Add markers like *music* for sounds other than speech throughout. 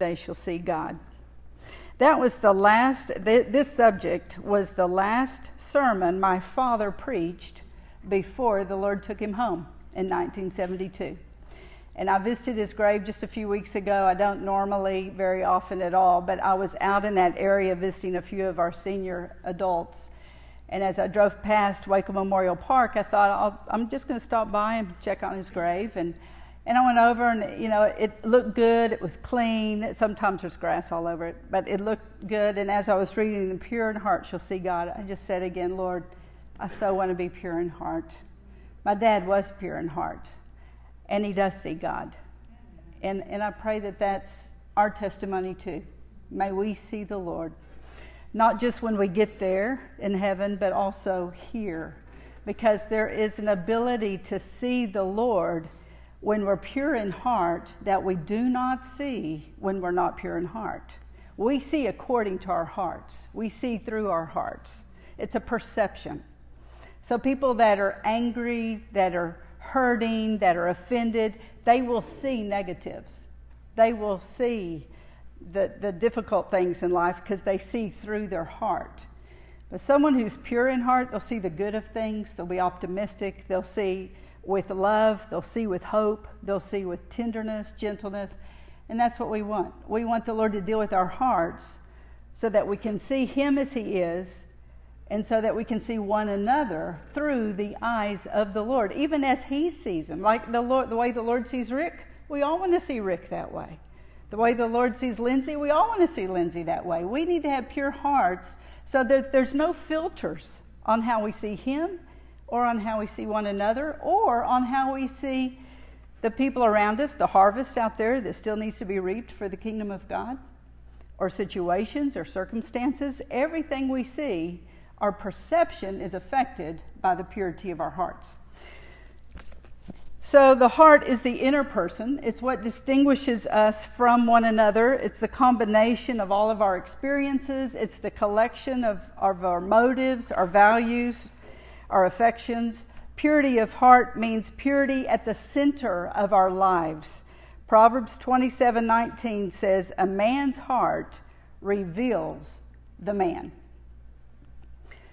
they shall see God. That was the last, this subject was the last sermon my father preached before the Lord took him home in 1972. And I visited his grave just a few weeks ago. I don't normally very often at all, but I was out in that area visiting a few of our senior adults. And as I drove past Waco Memorial Park, I thought, i am just going to stop by and check on his grave. And, and I went over, and you know, it looked good. It was clean. Sometimes there's grass all over it, but it looked good. And as I was reading, "The pure in heart shall see God," I just said again, Lord, I so want to be pure in heart. My dad was pure in heart, and he does see God. And, and I pray that that's our testimony too. May we see the Lord, not just when we get there in heaven, but also here, because there is an ability to see the Lord when we're pure in heart that we do not see when we're not pure in heart. We see according to our hearts, we see through our hearts. It's a perception. So, people that are angry, that are hurting, that are offended, they will see negatives. They will see the, the difficult things in life because they see through their heart. But someone who's pure in heart, they'll see the good of things, they'll be optimistic, they'll see with love, they'll see with hope, they'll see with tenderness, gentleness, and that's what we want. We want the Lord to deal with our hearts so that we can see Him as He is and so that we can see one another through the eyes of the Lord, even as He sees them. Like the, Lord, the way the Lord sees Rick, we all want to see Rick that way. The way the Lord sees Lindsay, we all want to see Lindsay that way. We need to have pure hearts so that there's no filters on how we see Him or on how we see one another or on how we see the people around us, the harvest out there that still needs to be reaped for the kingdom of God, or situations or circumstances. Everything we see our perception is affected by the purity of our hearts. So, the heart is the inner person. It's what distinguishes us from one another. It's the combination of all of our experiences. It's the collection of, of our motives, our values, our affections. Purity of heart means purity at the center of our lives. Proverbs 27 19 says, A man's heart reveals the man.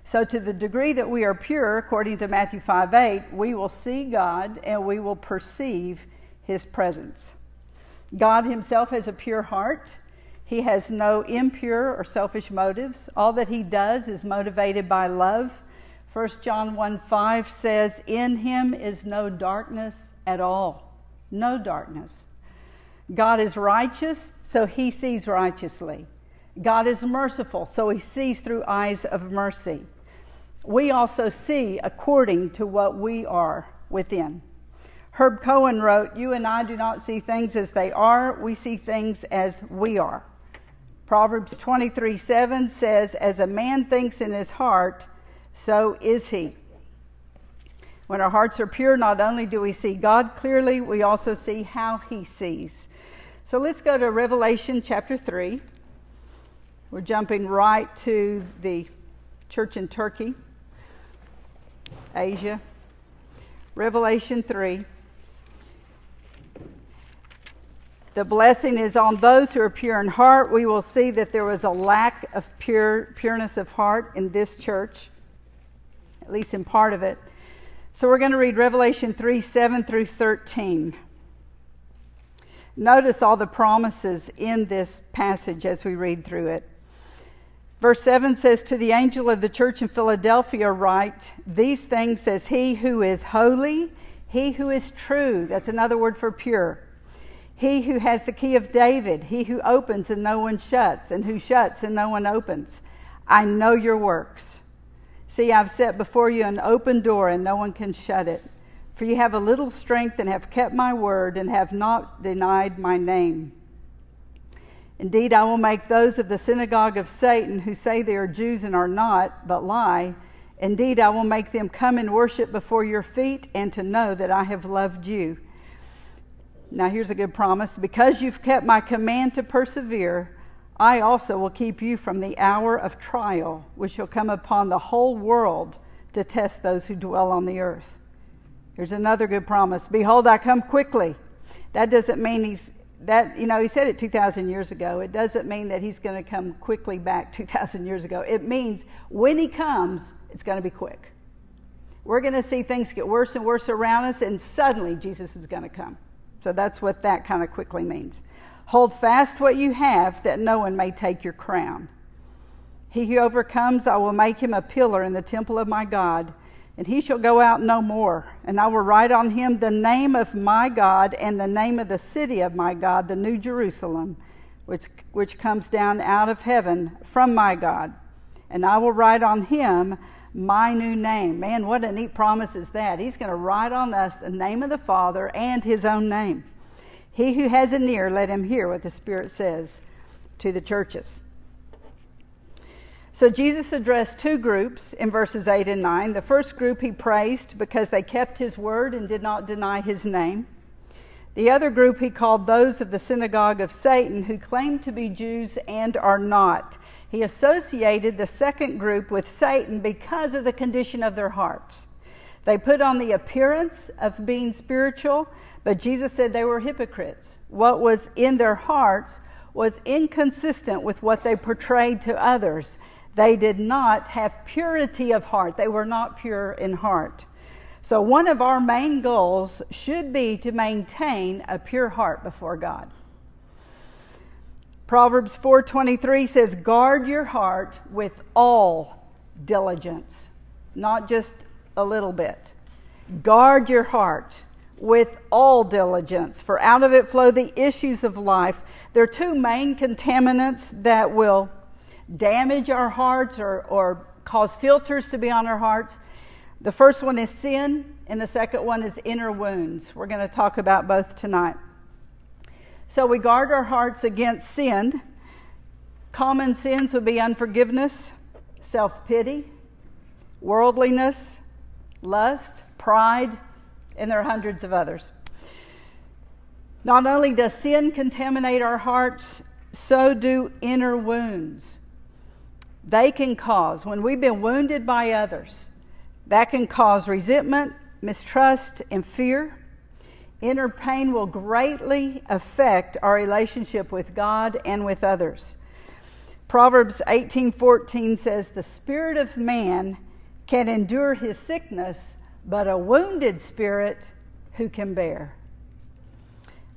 So, to the degree that we are pure, according to Matthew 5 8, we will see God and we will perceive his presence. God himself has a pure heart. He has no impure or selfish motives. All that he does is motivated by love. 1 John 1 5 says, In him is no darkness at all. No darkness. God is righteous, so he sees righteously. God is merciful, so he sees through eyes of mercy we also see according to what we are within. Herb Cohen wrote, You and I do not see things as they are, we see things as we are. Proverbs 23 7 says, As a man thinks in his heart, so is he. When our hearts are pure, not only do we see God clearly, we also see how he sees. So let's go to Revelation chapter 3. We're jumping right to the church in Turkey. Asia. Revelation 3. The blessing is on those who are pure in heart. We will see that there was a lack of pure pureness of heart in this church, at least in part of it. So we're going to read Revelation 3 7 through 13. Notice all the promises in this passage as we read through it. Verse 7 says, To the angel of the church in Philadelphia, write, These things says he who is holy, he who is true. That's another word for pure. He who has the key of David, he who opens and no one shuts, and who shuts and no one opens. I know your works. See, I've set before you an open door, and no one can shut it. For you have a little strength and have kept my word and have not denied my name. Indeed, I will make those of the synagogue of Satan who say they are Jews and are not, but lie. Indeed, I will make them come and worship before your feet and to know that I have loved you. Now, here's a good promise. Because you've kept my command to persevere, I also will keep you from the hour of trial, which shall come upon the whole world to test those who dwell on the earth. Here's another good promise Behold, I come quickly. That doesn't mean he's that, you know, he said it 2,000 years ago. It doesn't mean that he's going to come quickly back *laughs* 2,000 years ago. It means when he comes, it's going to be quick. We're going to see things get worse and worse around us, and suddenly Jesus is going to come. So that's what that kind of quickly means. Hold fast what you have, that no one may take your crown. He who overcomes, I will make him a pillar in the temple of my God, and he shall go out no more. And I will write on him the name of my God and the name of the city of my God, the New Jerusalem, which, which comes down out of heaven from my God. And I will write on him my new name. Man, what a neat promise is that. He's going to write on us the name of the Father and his own name. He who has an ear, let him hear what the Spirit says to the churches. So Jesus addressed two groups in verses 8 and 9. The first group he praised because they kept his word and did not deny his name. The other group he called those of the synagogue of Satan who claim to be Jews and are not. He associated the second group with Satan because of the condition of their hearts. They put on the appearance of being spiritual, but Jesus said they were hypocrites. What was in their hearts was inconsistent with what they portrayed to others. They did not have purity of heart, they were not pure in heart. So, one of our main goals should be to maintain a pure heart before God. Proverbs 4:23 says, "Guard your heart with all diligence, not just a little bit. Guard your heart with all diligence, for out of it flow the issues of life." There are two main contaminants that will damage our hearts or, or cause filters to be on our hearts. The first one is sin, and the second one is inner wounds. We're going to talk about both tonight. So we guard our hearts against sin. Common sins would be unforgiveness, self pity, worldliness, lust, pride, and there are hundreds of others. Not only does sin contaminate our hearts, so do inner wounds. They can cause, when we've been wounded by others, that can cause resentment, mistrust, and fear. Inner pain will greatly affect our relationship with God and with others. Proverbs 18:14 says the spirit of man can endure his sickness, but a wounded spirit who can bear?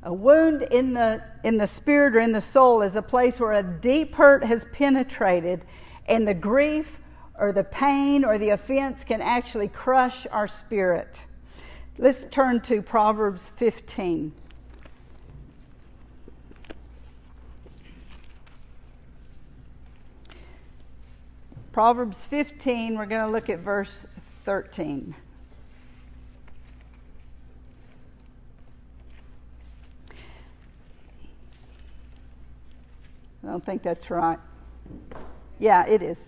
A wound in the in the spirit or in the soul is a place where a deep hurt has penetrated and the grief or the pain or the offense can actually crush our spirit. Let's turn to Proverbs 15. Proverbs 15, we're going to look at verse 13. I don't think that's right. Yeah, it is.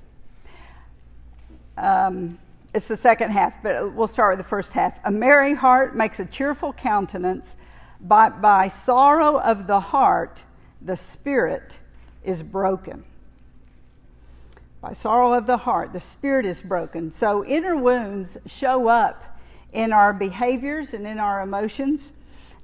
Um, it's the second half, but we'll start with the first half. A merry heart makes a cheerful countenance, but by sorrow of the heart, the spirit is broken. By sorrow of the heart, the spirit is broken. So inner wounds show up in our behaviors and in our emotions.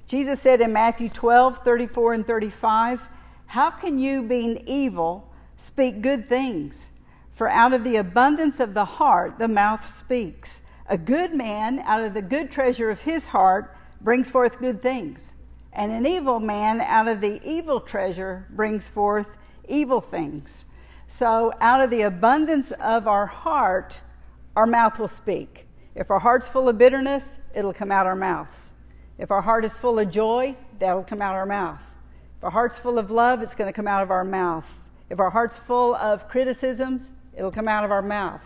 Jesus said in Matthew 12, 34 and 35, How can you, being evil, speak good things? For out of the abundance of the heart, the mouth speaks. A good man, out of the good treasure of his heart, brings forth good things. And an evil man, out of the evil treasure, brings forth evil things. So, out of the abundance of our heart, our mouth will speak. If our heart's full of bitterness, it'll come out our mouths. If our heart is full of joy, that'll come out our mouth. If our heart's full of love, it's going to come out of our mouth. If our heart's full of criticisms, It'll come out of our mouth.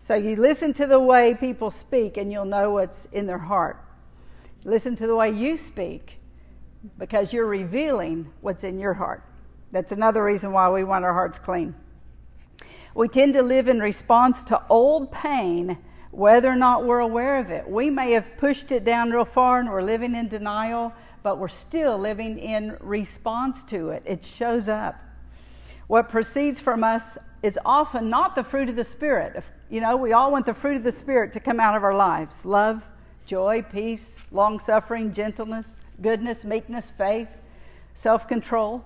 So you listen to the way people speak and you'll know what's in their heart. Listen to the way you speak because you're revealing what's in your heart. That's another reason why we want our hearts clean. We tend to live in response to old pain whether or not we're aware of it. We may have pushed it down real far and we're living in denial, but we're still living in response to it. It shows up. What proceeds from us is often not the fruit of the Spirit. You know, we all want the fruit of the Spirit to come out of our lives love, joy, peace, long suffering, gentleness, goodness, meekness, faith. self control.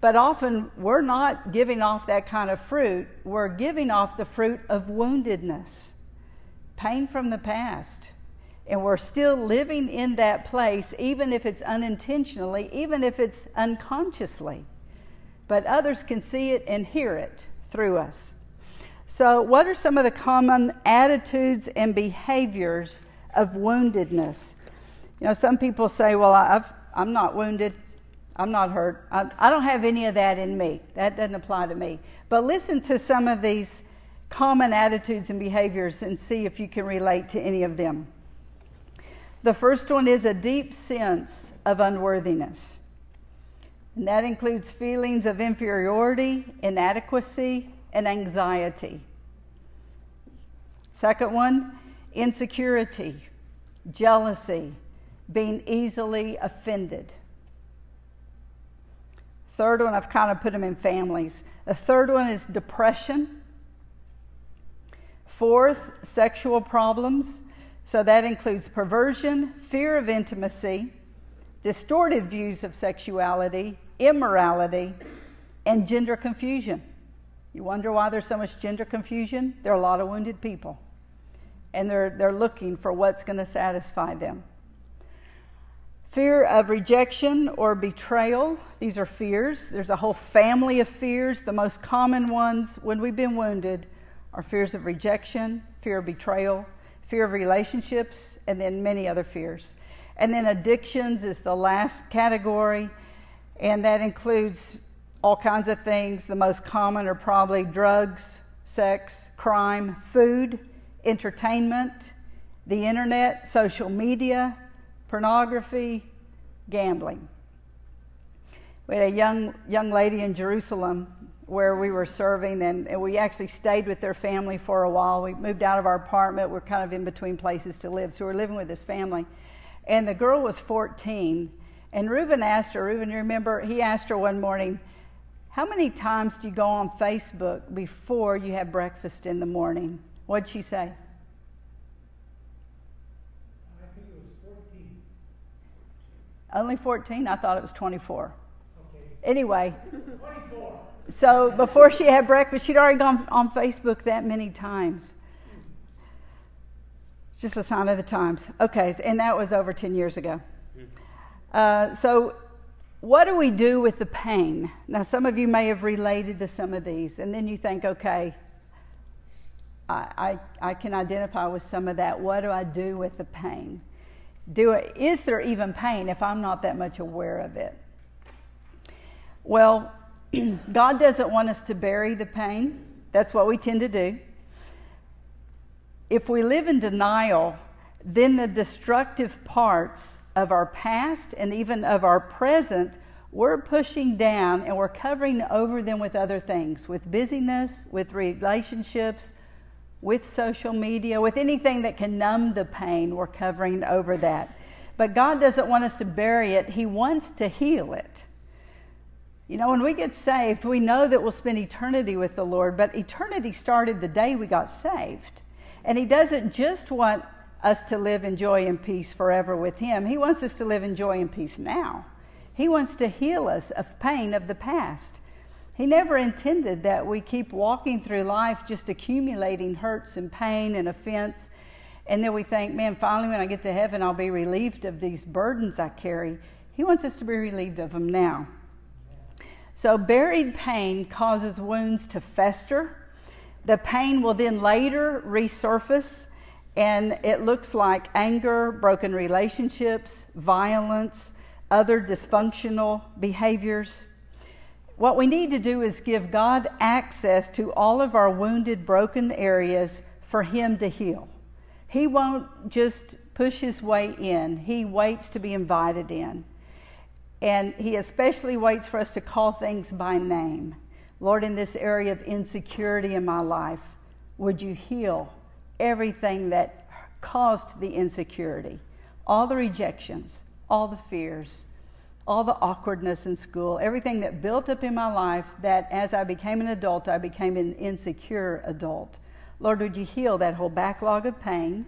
But often we're not giving off that kind of fruit. We're giving off the fruit of woundedness, pain from the past. And we're still living in that place, even if it's unintentionally, even if it's unconsciously. But others can see it and hear it through us. So, what are some of the common attitudes and behaviors of woundedness? You know, some people say, Well, i am not wounded. I'm not hurt. I, I don't have any of that in me. That doesn't apply to me. But listen to some of these common attitudes and behaviors and see if you can relate to any of them. The first one is a deep sense of unworthiness. And that includes feelings of inferiority, inadequacy, and anxiety. Second one, insecurity, jealousy, being easily offended. Third one, I've kind of put them in families. The third one is depression. Fourth, sexual problems. So that includes perversion, fear of intimacy, distorted views of sexuality, immorality, and gender confusion. You wonder why there's so much gender confusion? There are a lot of wounded people, and they're, they're looking for what's going to satisfy them. Fear of rejection or betrayal. These are fears. There's a whole family of fears. The most common ones when we've been wounded are fears of rejection, fear of betrayal, fear of relationships, and then many other fears. And then addictions is the last category, and that includes all kinds of things. The most common are probably drugs, sex, crime, food, entertainment, the internet, social media, pornography, gambling. We had a young, young lady in Jerusalem where we were serving, and, and, we actually stayed with their family for a while. We moved out of our apartment. We're kind of in between places to live, so we're living with this family. And the girl was 14, and Reuben asked her, Reuben, you remember, he asked her one morning, How many times do you go on Facebook before you have breakfast in the morning? What'd she say? Only 14? I thought it was 24. Okay. Anyway. 24. So before she had breakfast, she'd already gone on Facebook that many times. It's just a sign of the times. Okay, and that was over 10 years ago. Uh, so, what do we do with the pain? Now, some of you may have related to some of these, and then you think, okay, I, I, I can identify with some of that. What do I do with the pain? Do it, is there even pain if I'm not that much aware of it? Well, *clears throat* God doesn't want us to bury the pain. That's what we tend to do. If we live in denial, then the destructive parts of our past and even of our present, we're pushing down and we're covering over them with other things, with busyness, with relationships, with social media, with anything that can numb the pain, we're covering over that. But God doesn't want us to bury it, He wants to heal it. You know, when we get saved, we know that we'll spend eternity with the Lord, but eternity started the day we got saved. And He doesn't just want us to live in joy and peace forever with Him, He wants us to live in joy and peace now. He wants to heal us of pain of the past. He never intended that we keep walking through life just accumulating hurts and pain and offense. And then we think, man, finally when I get to heaven, I'll be relieved of these burdens I carry. He wants us to be relieved of them now. So, buried pain causes wounds to fester. The pain will then later resurface, and it looks like anger, broken relationships, violence, other dysfunctional behaviors. What we need to do is give God access to all of our wounded, broken areas for Him to heal. He won't just push His way in, He waits to be invited in. And He especially waits for us to call things by name. Lord, in this area of insecurity in my life, would you heal everything that caused the insecurity, all the rejections, all the fears, all the awkwardness in school, everything that built up in my life that as I became an adult, I became an insecure adult. Lord, would you heal that whole backlog of pain,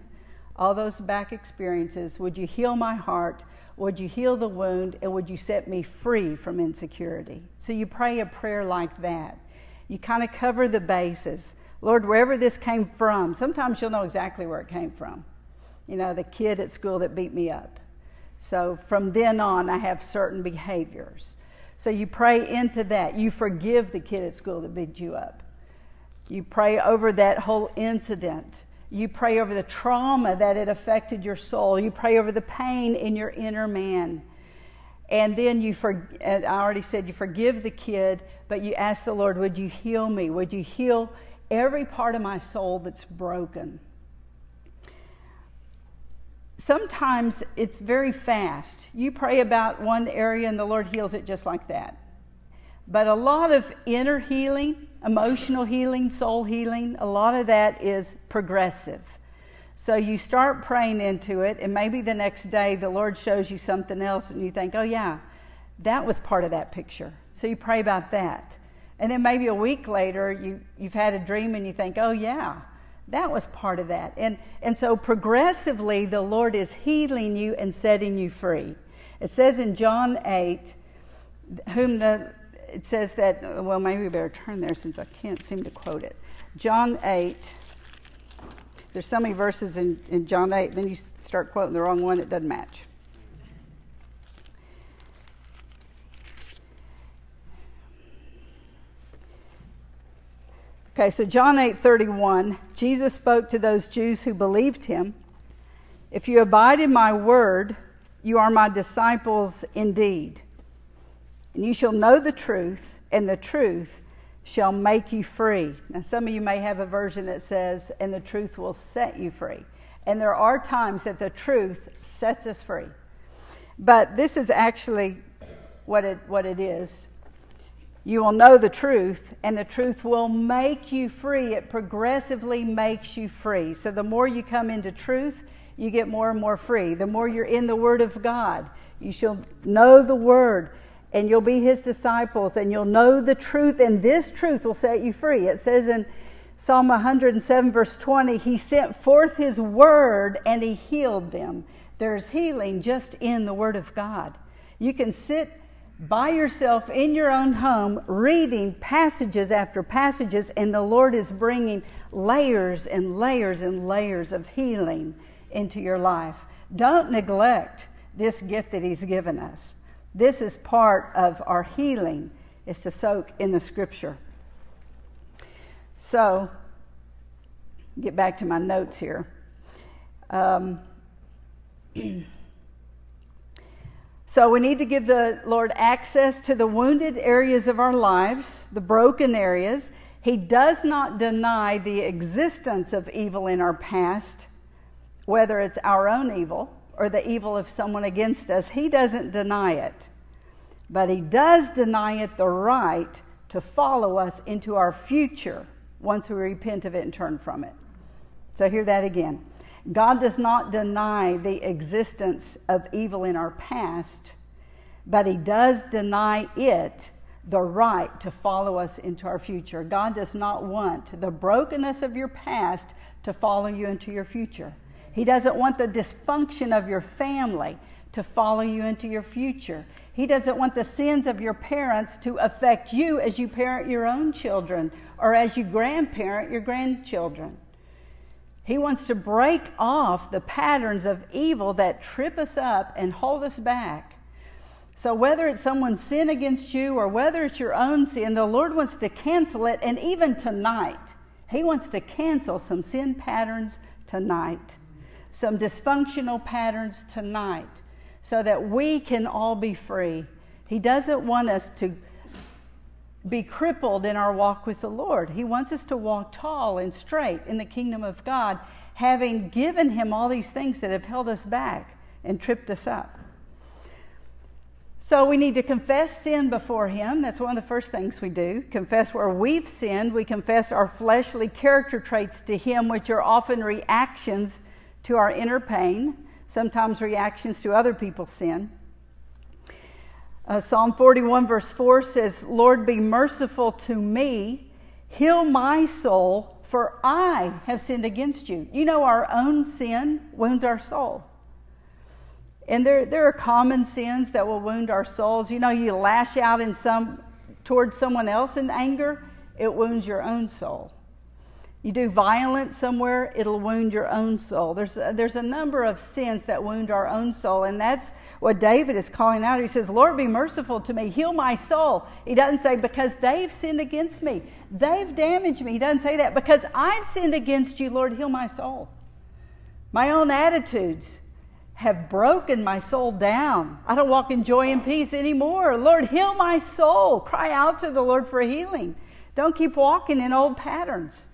all those back experiences? Would you heal my heart? would you heal the wound? And would you set me free from insecurity? So you pray a prayer like that. You kind of cover the bases. Lord, wherever this came from, sometimes you'll know exactly where it came from. You know, the kid at school that beat me up. So from then on, I have certain behaviors. So you pray into that. You forgive the kid at school that beat you up. You pray over that whole incident. You pray over the trauma that it affected your soul. You pray over the pain in your inner man. And then you, for, I already said, you forgive the kid, but you ask the Lord, would you heal me? Would you heal every part of my soul that's broken? Sometimes it's very fast. You pray about one area and the Lord heals it just like that. But a lot of inner healing, emotional healing, soul healing, a lot of that is progressive. So you start praying into it, and maybe the next day the Lord shows you something else, and you think, oh, yeah, that was part of that picture. So you pray about that. And then maybe a week later, you, you've had a dream and you think, oh, yeah, that was part of that. And, and so progressively, the Lord is healing you and setting you free. It says in John 8, whom the it says that, well, maybe we better turn there since I can't seem to quote it. John 8. There's so many verses in, in John 8, then you start quoting the wrong one, it doesn't match. Okay, so John 8:31, Jesus spoke to those Jews who believed him, "If you abide in my word, you are my disciples indeed." And you shall know the truth, and the truth shall make you free. Now, some of you may have a version that says, and the truth will set you free. And there are times that the truth sets us free. But this is actually what it, what it is. You will know the truth, and the truth will make you free. It progressively makes you free. So the more you come into truth, you get more and more free. The more you're in the Word of God, you shall know the Word and you'll be his disciples and you'll know the truth, and this truth will set you free. It says in Psalm 107, verse 20, He sent forth His word and He healed them. There's healing just in the Word of God. You can sit by yourself in your own home reading passages after passages, and the Lord is bringing layers and layers and layers of healing into your life. Don't neglect this gift that He's given us. This is part of our healing, is to soak in the scripture. So, get back to my notes here. Um, *clears throat* so, we need to give the Lord access to the wounded areas of our lives, the broken areas. He does not deny the existence of evil in our past, whether it's our own evil or the evil of someone against us. He doesn't deny it. But he does deny it the right to follow us into our future once we repent of it and turn from it. So, hear that again. God does not deny the existence of evil in our past, but He does deny it the right to follow us into our future. God does not want the brokenness of your past to follow you into your future. He doesn't want the dysfunction of your family to follow you into your future. He doesn't want the sins of your parents to affect you as you parent your own children or as you grandparent your grandchildren. He wants to break off the patterns of evil that trip us up and hold us back. So, whether it's someone's sin against you or whether it's your own sin, the Lord wants to cancel it. And even tonight, He wants to cancel some sin patterns tonight, some dysfunctional patterns tonight so that we can all be free. He doesn't want us to be crippled in our walk with the Lord. He wants us to walk tall and straight in the kingdom of God, having given Him all these things that have held us back and tripped us up. So we need to confess sin before Him. That's one of the first things we do. Confess where we've sinned. We confess our fleshly character traits to Him, which are often reactions to our inner pain sometimes reactions to other people's sin. Uh, Psalm 41, verse 4 says, Lord, be merciful to me, heal my soul, for I have sinned against you. You know, our own sin wounds our soul. And there, there are common sins that will wound our souls. You know, you lash out in some towards someone else in anger, it wounds your own soul. You do violence somewhere, it'll wound your own soul. There's a, there's a number of sins that wound our own soul, and that's what David is calling out. He says, Lord, be merciful to me, heal my soul. He doesn't say, because they've sinned against me, they've damaged me. He doesn't say that, because I've sinned against you, Lord, heal my soul. My own attitudes have broken my soul down. I don't walk in joy and peace anymore. Lord, heal my soul. Cry out to the Lord for healing. Don't keep walking in old patterns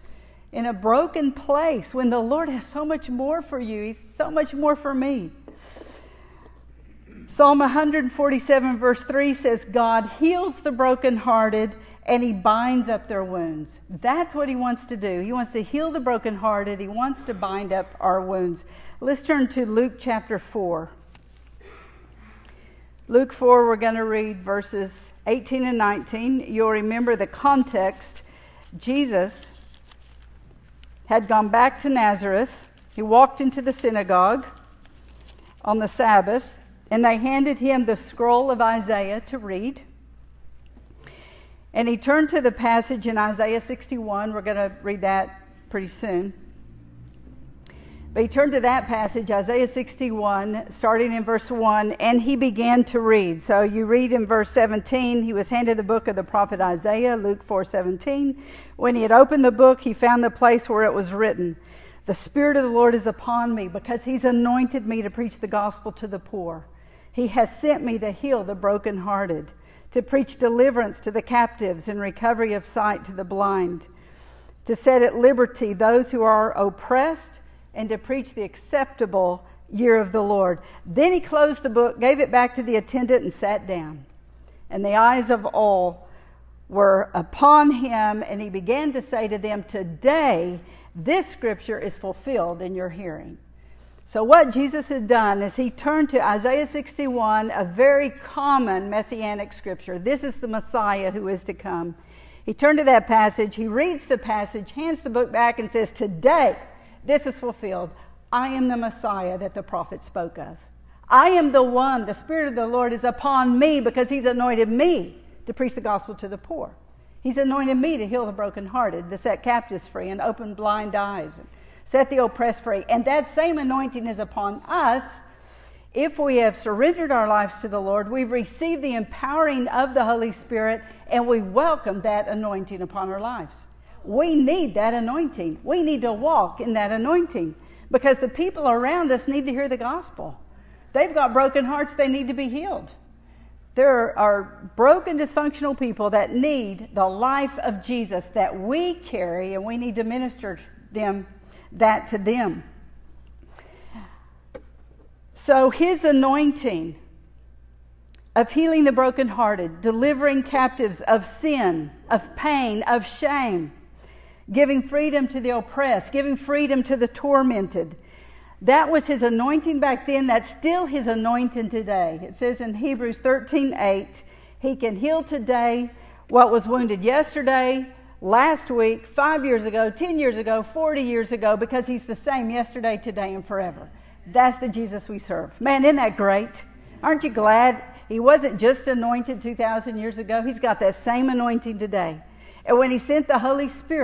in a broken place when the Lord has so much more for you. He's so much more for me. Psalm 147, verse 3 says, God heals the brokenhearted and he binds up their wounds. That's what he wants to do. He wants to heal the brokenhearted, he wants to bind up our wounds. Let's turn to Luke chapter 4. Luke 4, we're going to read verses 18 and 19. You'll remember the context. Jesus had gone back to Nazareth. He walked into the synagogue on the Sabbath, and they handed him the scroll of Isaiah to read. And he turned to the passage in Isaiah 61. We're going to read that pretty soon. But he turned to that passage, Isaiah 61, starting in verse 1, and he began to read. So you read in verse 17, he was handed the book of the prophet Isaiah, Luke 4 17. When he had opened the book, he found the place where it was written, The Spirit of the Lord is upon me, because he's anointed me to preach the gospel to the poor. He has sent me to heal the brokenhearted, to preach deliverance to the captives and recovery of sight to the blind, to set at liberty those who are oppressed and to preach the acceptable year of the Lord. Then he closed the book, gave it back to the attendant, and sat down. And the eyes of all were upon him, and he began to say to them, Today this scripture is fulfilled in your hearing. So, what Jesus had done is he turned to Isaiah 61, a very common messianic scripture. This is the Messiah who is to come. He turned to that passage, he reads the passage, hands the book back, and says, Today, this is fulfilled. I am the Messiah that the prophet spoke of. I am the one, the Spirit of the Lord is upon me because He's anointed me to preach the gospel to the poor. He's anointed me to heal the brokenhearted, to set captives free, and open blind eyes, and set the oppressed free. And that same anointing is upon us. If we have surrendered our lives to the Lord, we've received the empowering of the Holy Spirit, and we welcome that anointing upon our lives. We need that anointing. We need to walk in that anointing because the people around us need to hear the gospel. They've got broken hearts, they need to be healed. There are broken, dysfunctional people that need the life of Jesus that we carry, and we need to minister them that to them. So, his anointing of healing the brokenhearted, delivering captives of sin, of pain, of shame, giving freedom to the oppressed, giving freedom to the tormented. That was his anointing back then. That's still his anointing today. It says in Hebrews 13 8, he can heal today what was wounded yesterday, last week, five years ago, 10 years ago, 40 years ago, because he's the same yesterday, today, and forever. That's the Jesus we serve. Man, isn't that great? Aren't you glad he wasn't just anointed 2,000 years ago? He's got that same anointing today. And when he sent the Holy Spirit,